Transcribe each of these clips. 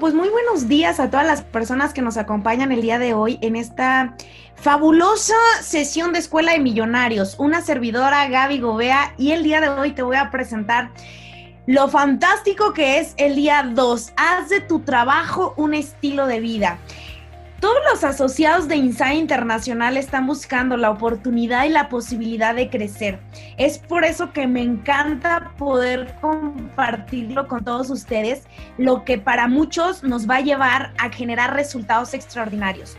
pues muy buenos días a todas las personas que nos acompañan el día de hoy en esta fabulosa sesión de Escuela de Millonarios. Una servidora, Gaby Gobea, y el día de hoy te voy a presentar lo fantástico que es el día 2. Haz de tu trabajo un estilo de vida. Todos los asociados de Insight Internacional están buscando la oportunidad y la posibilidad de crecer. Es por eso que me encanta poder compartirlo con todos ustedes, lo que para muchos nos va a llevar a generar resultados extraordinarios.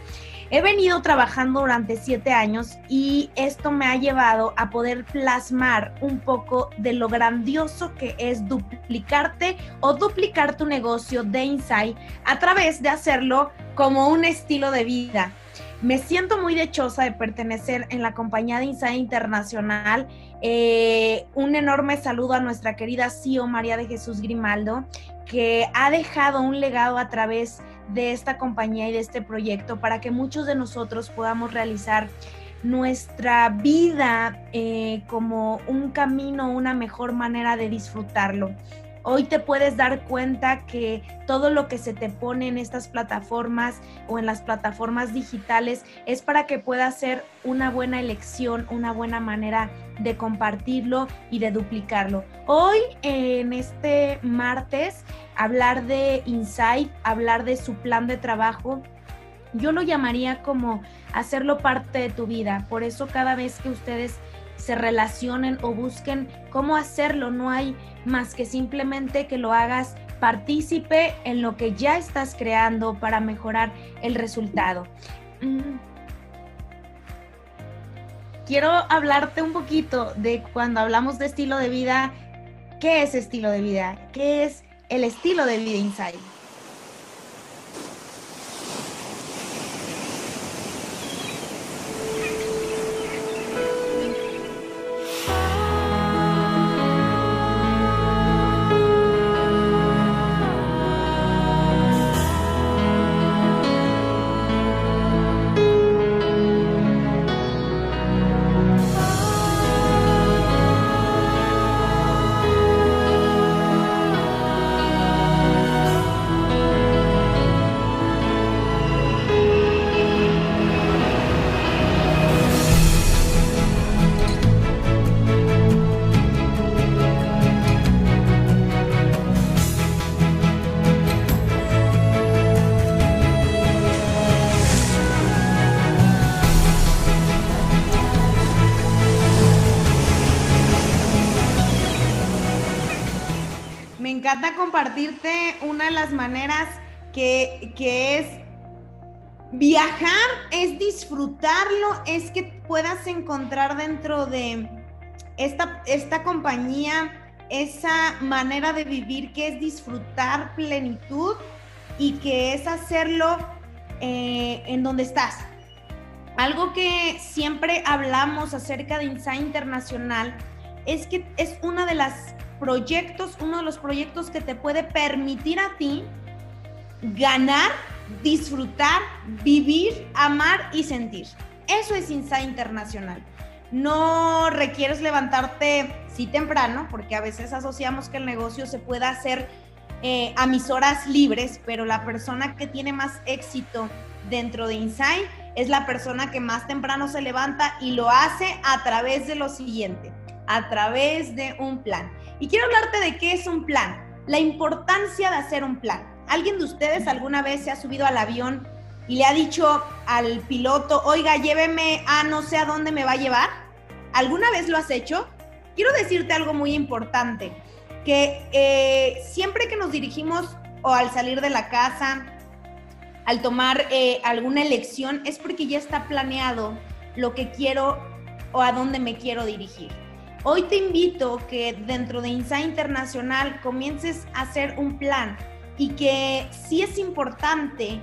He venido trabajando durante siete años y esto me ha llevado a poder plasmar un poco de lo grandioso que es duplicarte o duplicar tu negocio de Insight a través de hacerlo como un estilo de vida. Me siento muy dichosa de pertenecer en la compañía de Insight Internacional. Eh, un enorme saludo a nuestra querida CEO María de Jesús Grimaldo, que ha dejado un legado a través de esta compañía y de este proyecto para que muchos de nosotros podamos realizar nuestra vida eh, como un camino, una mejor manera de disfrutarlo. Hoy te puedes dar cuenta que todo lo que se te pone en estas plataformas o en las plataformas digitales es para que puedas ser una buena elección, una buena manera de compartirlo y de duplicarlo. Hoy, en este martes, hablar de Insight, hablar de su plan de trabajo, yo lo llamaría como hacerlo parte de tu vida. Por eso cada vez que ustedes se relacionen o busquen cómo hacerlo, no hay más que simplemente que lo hagas partícipe en lo que ya estás creando para mejorar el resultado. Mm. Quiero hablarte un poquito de cuando hablamos de estilo de vida, ¿qué es estilo de vida? ¿Qué es el estilo de vida Insight? Encanta compartirte una de las maneras que, es viajar, es disfrutarlo, es que puedas encontrar dentro de esta, esta compañía esa manera de vivir que es disfrutar plenitud y que es hacerlo eh, en donde estás. Algo que siempre hablamos acerca de Insight Internacional es que es una de las proyectos, uno de los proyectos que te puede permitir a ti ganar, disfrutar, vivir, amar y sentir. Eso es Insight Internacional. No requieres levantarte, sí temprano, porque a veces asociamos que el negocio se pueda hacer eh, a mis horas libres, pero la persona que tiene más éxito dentro de Insight es la persona que más temprano se levanta y lo hace a través de lo siguiente, a través de un plan. Y quiero hablarte de qué es un plan, la importancia de hacer un plan. ¿Alguien de ustedes alguna vez se ha subido al avión y le ha dicho al piloto, oiga, lléveme a no sé a dónde me va a llevar? ¿Alguna vez lo has hecho? Quiero decirte algo muy importante, que eh, siempre que nos dirigimos o al salir de la casa, al tomar eh, alguna elección, es porque ya está planeado lo que quiero o a dónde me quiero dirigir. Hoy te invito que dentro de Insight Internacional comiences a hacer un plan y que sí es importante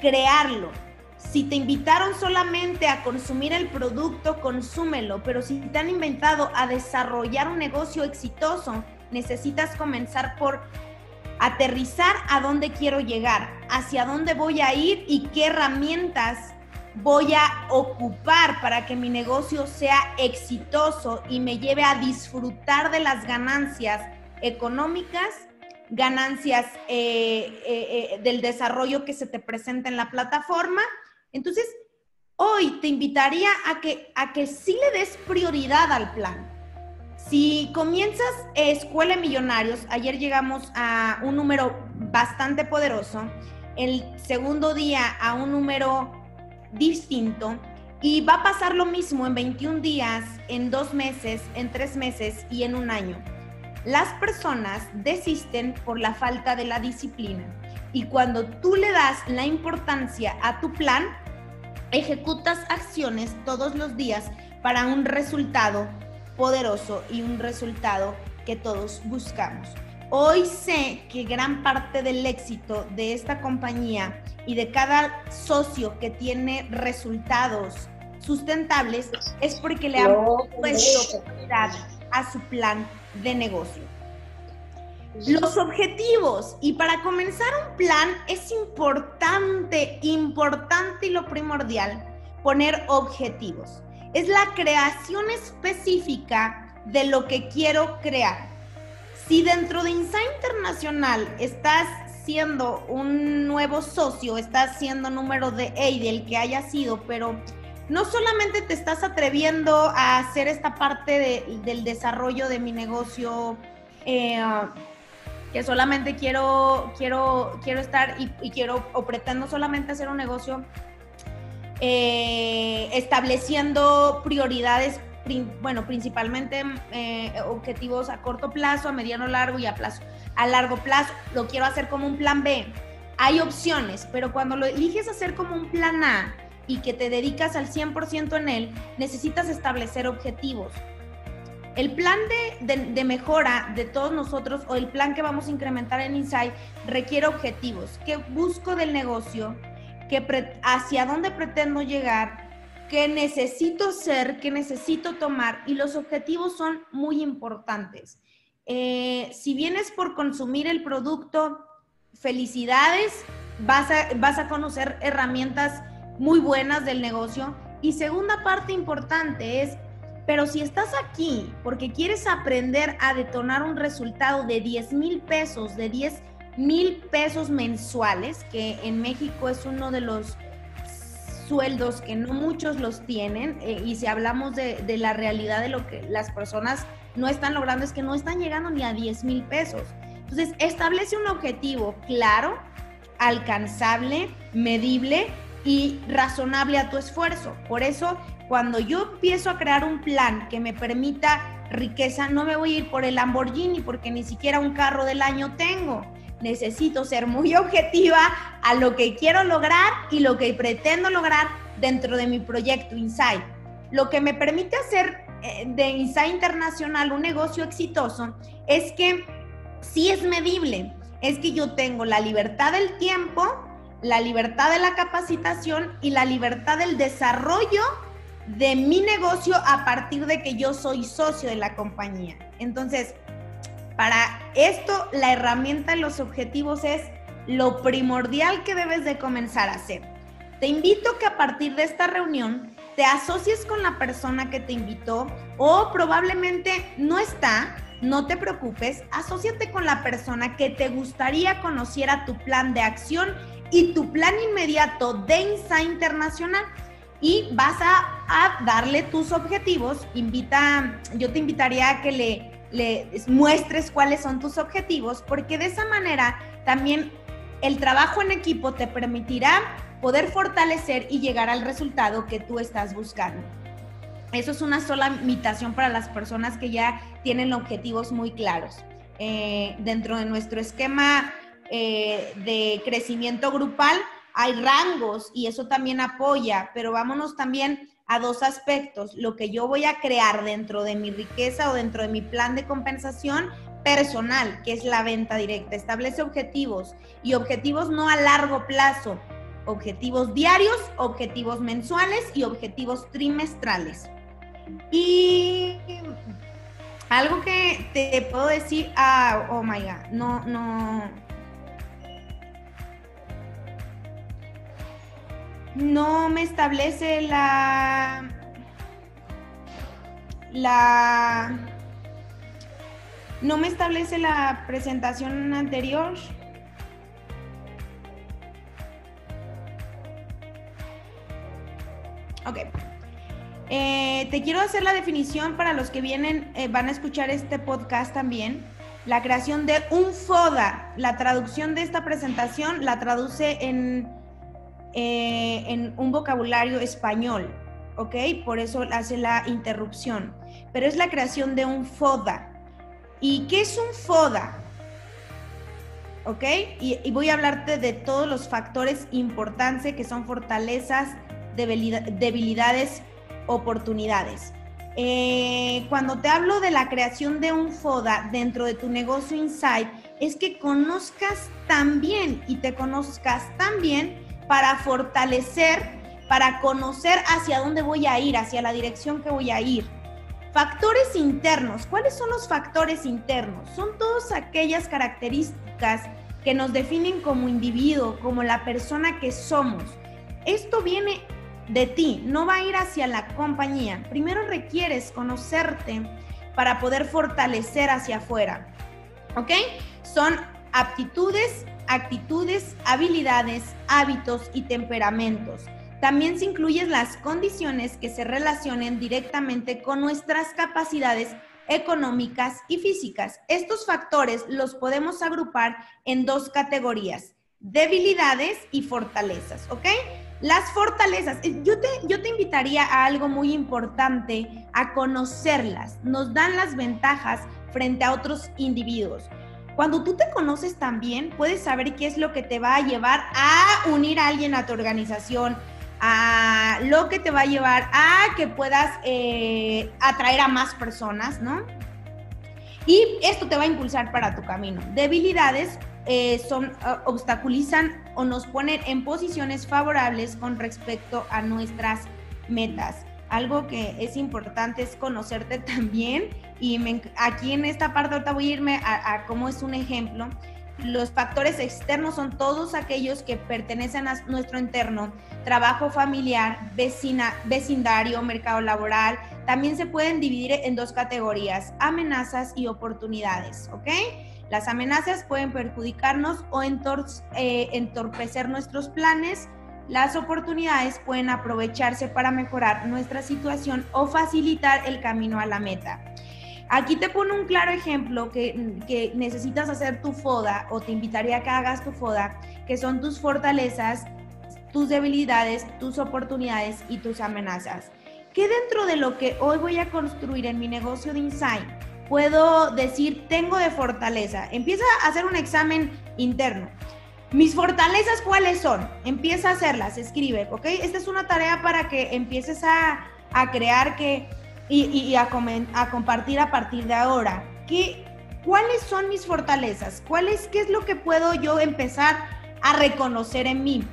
crearlo. Si te invitaron solamente a consumir el producto, consúmelo, pero si te han inventado a desarrollar un negocio exitoso, necesitas comenzar por aterrizar a dónde quiero llegar, hacia dónde voy a ir y qué herramientas voy a ocupar para que mi negocio sea exitoso y me lleve a disfrutar de las ganancias económicas ganancias eh, eh, eh, del desarrollo que se te presenta en la plataforma. Entonces, hoy te invitaría a que, a que sí le des prioridad al plan. Si comienzas Escuela Millonarios, ayer llegamos a un número bastante poderoso, el segundo día a un número distinto y va a pasar lo mismo en 21 días, en dos meses, en tres meses y en un año. Las personas desisten por la falta de la disciplina y cuando tú le das la importancia a tu plan, ejecutas acciones todos los días para un resultado poderoso y un resultado que todos buscamos. Hoy sé que gran parte del éxito de esta compañía y de cada socio que tiene resultados sustentables es porque le han puesto prioridad a su plan de negocio. Los objetivos. Y para comenzar un plan es importante, importante y lo primordial, poner objetivos. Es la creación específica de lo que quiero crear. Si dentro de Insight Internacional estás siendo un nuevo socio, estás siendo número de A del que haya sido, pero no solamente te estás atreviendo a hacer esta parte del desarrollo de mi negocio, eh, que solamente quiero, quiero, quiero estar y, quiero o pretendo solamente hacer un negocio eh, estableciendo prioridades, bueno, principalmente eh, objetivos a corto plazo, a mediano largo y a plazo. A largo plazo lo quiero hacer como un plan B. Hay opciones, pero cuando lo eliges hacer como un plan A, y que te dedicas al 100% en él, necesitas establecer objetivos. El plan de, mejora de todos nosotros o el plan que vamos a incrementar en Insight requiere objetivos. ¿Qué busco del negocio? ¿Qué ¿Hacia dónde pretendo llegar? ¿Qué necesito ser? ¿Qué necesito tomar? Y los objetivos son muy importantes. Eh, si vienes por consumir el producto, felicidades, vas a, vas a conocer herramientas muy buenas del negocio. Y segunda parte importante es, pero si estás aquí porque quieres aprender a detonar un resultado de 10 mil pesos, de 10 mil pesos mensuales, que en México es uno de los sueldos que no muchos los tienen, eh, y si hablamos de, de, la realidad de lo que las personas no están logrando, es que no están llegando ni a 10 mil pesos. Entonces, establece un objetivo claro, alcanzable, medible y razonable a tu esfuerzo. Por eso, cuando yo empiezo a crear un plan que me permita riqueza, no me voy a ir por el Lamborghini porque ni siquiera un carro del año tengo. Necesito ser muy objetiva a lo que quiero lograr y lo que pretendo lograr dentro de mi proyecto Insight. Lo que me permite hacer de Insight Internacional un negocio exitoso es que si es medible, es que yo tengo la libertad del tiempo, la libertad de la capacitación y la libertad del desarrollo de mi negocio a partir de que yo soy socio de la compañía. Entonces, para esto, la herramienta de los objetivos es lo primordial que debes de comenzar a hacer. Te invito que a partir de esta reunión te asocies con la persona que te invitó o probablemente no está, no te preocupes, asóciate con la persona que te gustaría conociera tu plan de acción y tu plan inmediato de Insight Internacional y vas a, darle tus objetivos. Invita, yo te invitaría a que le, le muestres cuáles son tus objetivos, porque de esa manera también el trabajo en equipo te permitirá poder fortalecer y llegar al resultado que tú estás buscando. Eso es una sola invitación para las personas que ya tienen objetivos muy claros. Eh, dentro de nuestro esquema eh, de crecimiento grupal, hay rangos y eso también apoya, pero vámonos también a dos aspectos, lo que yo voy a crear dentro de mi riqueza o dentro de mi plan de compensación personal, que es la venta directa. Establece objetivos y objetivos no a largo plazo, objetivos diarios, objetivos mensuales y objetivos trimestrales. Y algo que te puedo decir, ah, oh my god, no, no, no me establece la la ¿No me establece la presentación anterior? Eh, te quiero hacer la definición para los que vienen, eh, van a escuchar este podcast también. La creación de un FODA. La traducción de esta presentación la traduce en, eh, en un vocabulario español, ¿ok? Por eso hace la interrupción. Pero es la creación de un FODA. ¿Y qué es un FODA? ¿Ok? Y, y voy a hablarte de todos los factores importantes que son fortalezas, debilidades, oportunidades. Eh, cuando te hablo de la creación de un FODA dentro de tu negocio Insight, es que conozcas también y te conozcas también para fortalecer, para conocer hacia dónde voy a ir, hacia la dirección que voy a ir. Factores internos. ¿Cuáles son los factores internos? Son todas aquellas características que nos definen como individuo, como la persona que somos. Esto viene de ti, no va a ir hacia la compañía. Primero requieres conocerte para poder fortalecer hacia afuera. ¿Ok? Son aptitudes, actitudes, habilidades, hábitos y temperamentos. También se incluyen las condiciones que se relacionen directamente con nuestras capacidades económicas y físicas. Estos factores los podemos agrupar en dos categorías, debilidades y fortalezas, ¿ok? Las fortalezas, eh, yo te, yo te invitaría a algo muy importante, a conocerlas. Nos dan las ventajas frente a otros individuos. Cuando tú te conoces también, puedes saber qué es lo que te va a llevar a unir a alguien a tu organización, a lo que te va a llevar a que puedas eh, atraer a más personas, ¿no? Y esto te va a impulsar para tu camino. Debilidades eh, son, ah, obstaculizan o nos ponen en posiciones favorables con respecto a nuestras metas. Algo que es importante es conocerte también y aquí en esta parte ahorita voy a irme a, cómo es un ejemplo. Los factores externos son todos aquellos que pertenecen a nuestro entorno, trabajo familiar, vecina, vecindario, mercado laboral. También se pueden dividir en dos categorías, amenazas y oportunidades, ¿ok? Las amenazas pueden perjudicarnos o eh, entorpecer nuestros planes. Las oportunidades pueden aprovecharse para mejorar nuestra situación o facilitar el camino a la meta. Aquí te pongo un claro ejemplo que, que, necesitas hacer tu FODA o te invitaría a que hagas tu FODA, que son tus fortalezas, tus debilidades, tus oportunidades y tus amenazas. ¿Qué dentro de lo que hoy voy a construir en mi negocio de Insight puedo decir tengo de fortaleza? Empieza a hacer un examen interno. Mis fortalezas, ¿cuáles son? Empieza a hacerlas, escribe, ¿ok? Esta es una tarea para que empieces a, crear que, y, a, a, compartir a partir de ahora. ¿Qué, ¿Cuáles son mis fortalezas? ¿Cuál ¿Qué es lo que puedo yo empezar a reconocer en mí?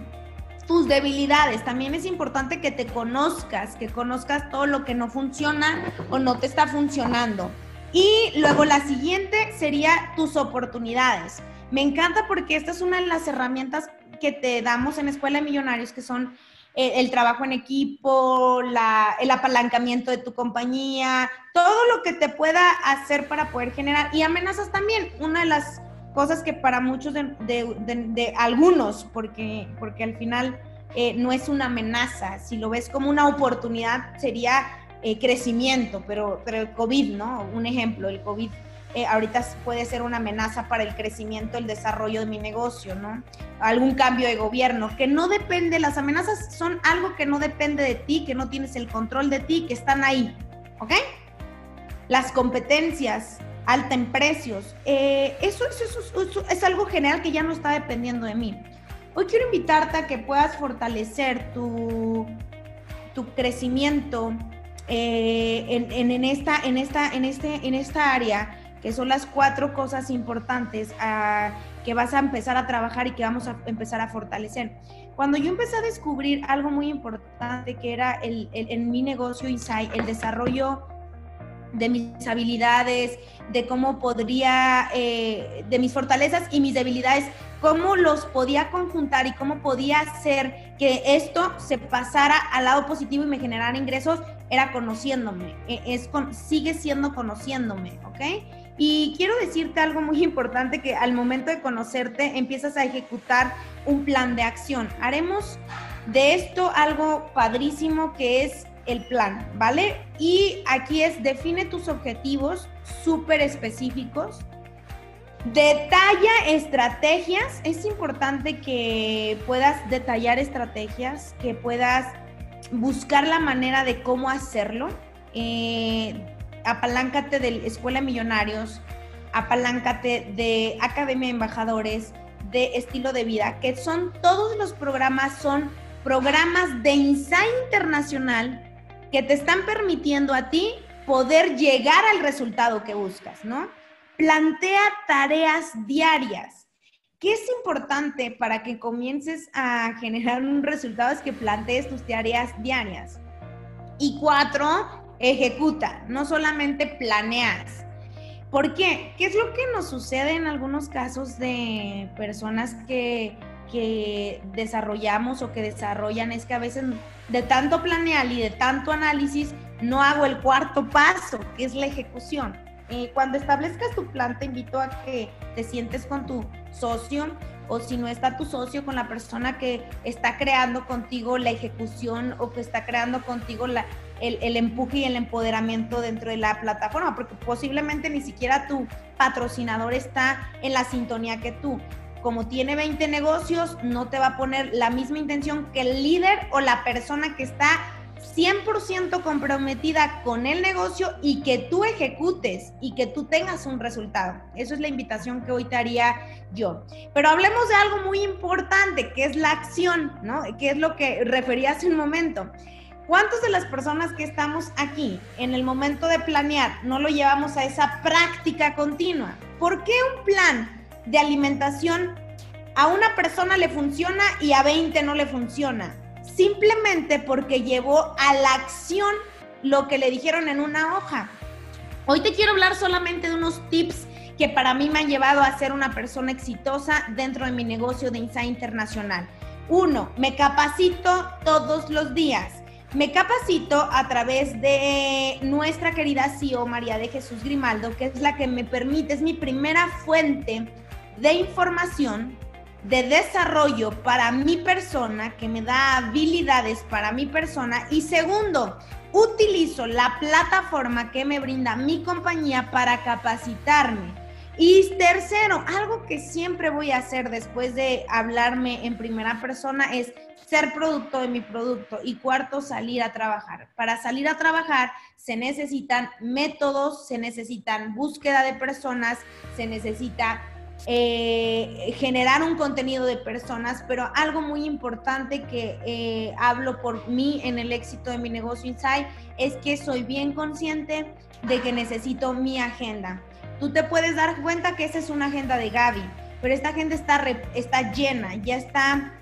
tus debilidades. También es importante que te conozcas, que conozcas todo lo que no funciona o no te está funcionando. Y luego la siguiente sería tus oportunidades. Me encanta porque esta es una de las herramientas que te damos en Escuela de Millonarios, que son eh, el, trabajo en equipo, el apalancamiento de tu compañía, todo lo que te pueda hacer para poder generar. Y amenazas también, una de las cosas que para muchos de, algunos, porque, porque al final eh, no es una amenaza, si lo ves como una oportunidad, sería eh, crecimiento, pero, pero el COVID, ¿no? Un ejemplo, el COVID eh, ahorita puede ser una amenaza para el crecimiento, el desarrollo de mi negocio, ¿no? Algún cambio de gobierno, que no depende, las amenazas son algo que no depende de ti, que no tienes el control de ti, que están ahí, ¿ok? Las competencias, alta en precios, eh, eso, es algo general que ya no está dependiendo de mí. Hoy quiero invitarte a que puedas fortalecer tu, tu crecimiento, eh, en, esta, en, esta, en, este, en esta área, que son las cuatro cosas importantes ah, que vas a empezar a trabajar y que vamos a empezar a fortalecer. Cuando yo empecé a descubrir algo muy importante que era el, en mi negocio Insight, el desarrollo de mis habilidades, de cómo podría, eh, de mis fortalezas y mis debilidades, cómo los podía conjuntar y cómo podía hacer que esto se pasara al lado positivo y me generara ingresos, era conociéndome, e, es con, sigue siendo conociéndome, ¿ok? Y quiero decirte algo muy importante que al momento de conocerte empiezas a ejecutar un plan de acción. Haremos de esto algo padrísimo que es el plan, ¿vale? Y aquí es define tus objetivos súper específicos. Detalla estrategias. Es importante que puedas detallar estrategias, que puedas buscar la manera de cómo hacerlo. Eh, apaláncate de Escuela Millonarios, apaláncate de Academia de Embajadores, de Estilo de Vida, que son todos los programas, son programas de Insight Internacional que te están permitiendo a ti poder llegar al resultado que buscas, ¿no? Plantea tareas diarias. ¿Qué es importante para que comiences a generar un resultado? Es que plantees tus tareas diarias. Y cuatro, ejecuta, no solamente planeas. ¿Por qué? ¿Qué es lo que nos sucede en algunos casos de personas que, que desarrollamos o que desarrollan? Es que a veces de tanto planear y de tanto análisis no hago el cuarto paso, que es la ejecución. Cuando establezcas tu plan, te invito a que te sientes con tu socio o si no está tu socio, con la persona que está creando contigo la ejecución o que está creando contigo la, el, empuje y el empoderamiento dentro de la plataforma, porque posiblemente ni siquiera tu patrocinador está en la sintonía que tú. Como tiene 20 negocios, no te va a poner la misma intención que el líder o la persona que está 100% comprometida con el negocio y que tú ejecutes y que tú tengas un resultado. Eso es la invitación que hoy te haría yo. Pero hablemos de algo muy importante, que es la acción, ¿no? Que es lo que refería hace un momento. ¿Cuántas de las personas que estamos aquí en el momento de planear no lo llevamos a esa práctica continua? ¿Por qué un plan de alimentación a una persona le funciona y a 20 no le funciona? Simplemente porque llevó a la acción lo que le dijeron en una hoja. Hoy te quiero hablar solamente de unos tips que para mí me han llevado a ser una persona exitosa dentro de mi negocio de Insight Internacional. Uno, me capacito todos los días. Me capacito a través de nuestra querida CEO María de Jesús Grimaldo, que es la que me permite, es mi primera fuente de información, de desarrollo para mi persona, que me da habilidades para mi persona. Y segundo, utilizo la plataforma que me brinda mi compañía para capacitarme. Y tercero, algo que siempre voy a hacer después de hablarme en primera persona es ser producto de mi producto. Y cuarto, salir a trabajar. Para salir a trabajar se necesitan métodos, se necesitan búsqueda de personas, se necesita eh, generar un contenido de personas, pero algo muy importante que eh, hablo por mí en el éxito de mi negocio Insight es que soy bien consciente de que necesito mi agenda. Tú te puedes dar cuenta que esa es una agenda de Gaby, pero esta agenda está, está llena, ya está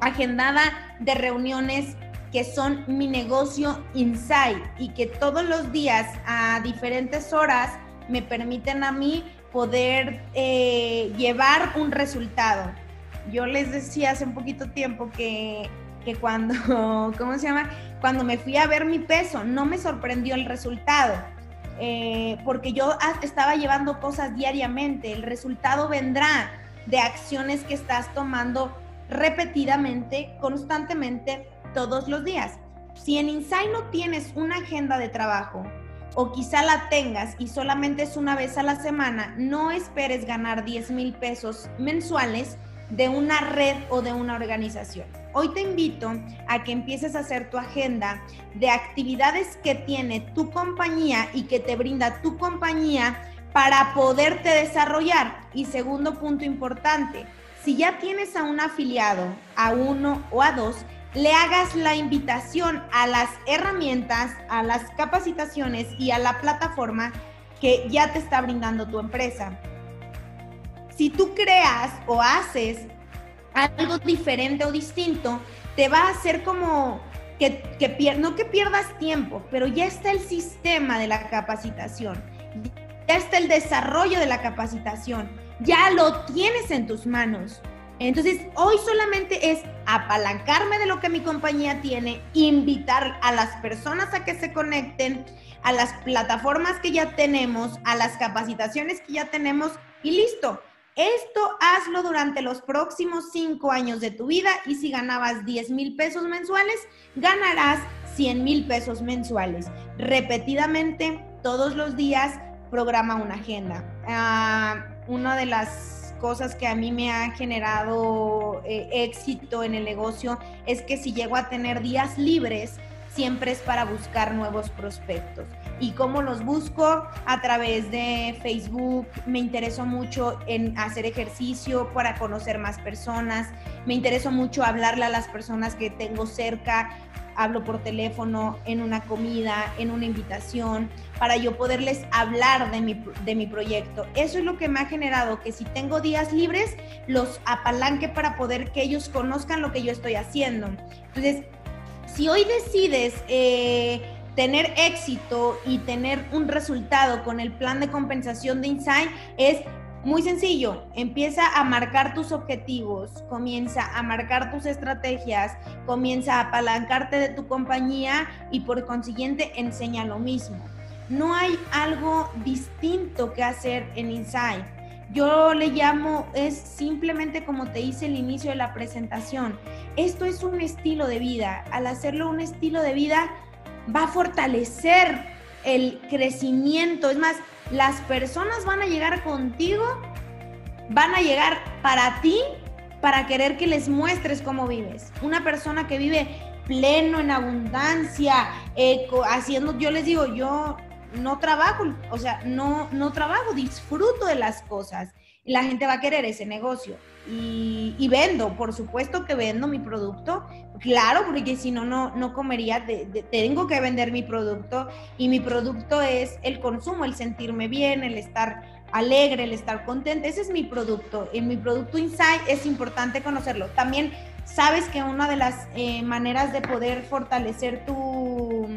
agendada de reuniones que son mi negocio Inside y que todos los días a diferentes horas me permiten a mí poder eh, llevar un resultado. Yo les decía hace un poquito tiempo que, que cuando, ¿cómo se llama? Cuando me fui a ver mi peso, no me sorprendió el resultado, eh, porque yo estaba llevando cosas diariamente. El resultado vendrá de acciones que estás tomando repetidamente, constantemente, todos los días. Si en Insight no tienes una agenda de trabajo, o quizá la tengas y solamente es una vez a la semana, no esperes ganar 10 mil pesos mensuales de una red o de una organización. Hoy te invito a que empieces a hacer tu agenda de actividades que tiene tu compañía y que te brinda tu compañía para poderte desarrollar. Y segundo punto importante, si ya tienes a un afiliado, a uno o a dos, le hagas la invitación a las herramientas, a las capacitaciones y a la plataforma que ya te está brindando tu empresa. Si tú creas o haces algo diferente o distinto, te va a hacer como que, que no que pierdas tiempo, pero ya está el sistema de la capacitación, ya está el desarrollo de la capacitación ya lo tienes en tus manos. Entonces, hoy solamente es apalancarme de lo que mi compañía tiene, invitar a las personas a que se conecten, a las plataformas que ya tenemos, a las capacitaciones que ya tenemos y listo. Esto hazlo durante los próximos cinco años de tu vida y si ganabas 10 mil pesos mensuales, ganarás 100 mil pesos mensuales. Repetidamente, todos los días, programa una agenda. Ah, una de las cosas que a mí me ha generado eh, éxito en el negocio es que si llego a tener días libres, siempre es para buscar nuevos prospectos. ¿Y cómo los busco? A través de Facebook. Me intereso mucho en hacer ejercicio para conocer más personas. Me intereso mucho hablarle a las personas que tengo cerca. Hablo por teléfono, en una comida, en una invitación, para yo poderles hablar de mi, de mi proyecto. Eso es lo que me ha generado que si tengo días libres, los apalanque para poder que ellos conozcan lo que yo estoy haciendo. Entonces, si hoy decides eh, tener éxito y tener un resultado con el plan de compensación de Insight, es muy sencillo, empieza a marcar tus objetivos, comienza a marcar tus estrategias, comienza a apalancarte de tu compañía y por consiguiente enseña lo mismo. No hay algo distinto que hacer en Insight. Yo le llamo, es simplemente como te hice el inicio de la presentación. Esto es un estilo de vida. Al hacerlo un estilo de vida, va a fortalecer el crecimiento. Es más, las personas van a llegar contigo, van a llegar para ti, para querer que les muestres cómo vives. Una persona que vive pleno, en abundancia, eh, haciendo, yo les digo, yo no trabajo, o sea, no, no trabajo, disfruto de las cosas. La gente va a querer ese negocio. Y, vendo, por supuesto que vendo mi producto, claro, porque si no, no comería, tengo que vender mi producto y mi producto es el consumo, el sentirme bien, el estar alegre, el estar contento, ese es mi producto. En mi producto Insight es importante conocerlo. También sabes que una de las eh, maneras de poder fortalecer tu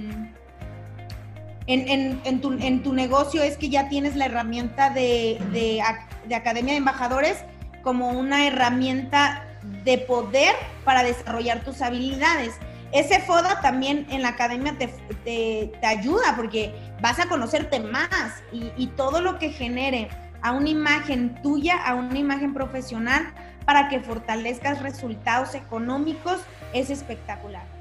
en, tu, negocio es que ya tienes la herramienta de, de, Academia de Embajadores como una herramienta de poder para desarrollar tus habilidades. Ese FODA también en la academia te, te, ayuda porque vas a conocerte más y, y todo lo que genere a una imagen tuya, a una imagen profesional para que fortalezcas resultados económicos es espectacular.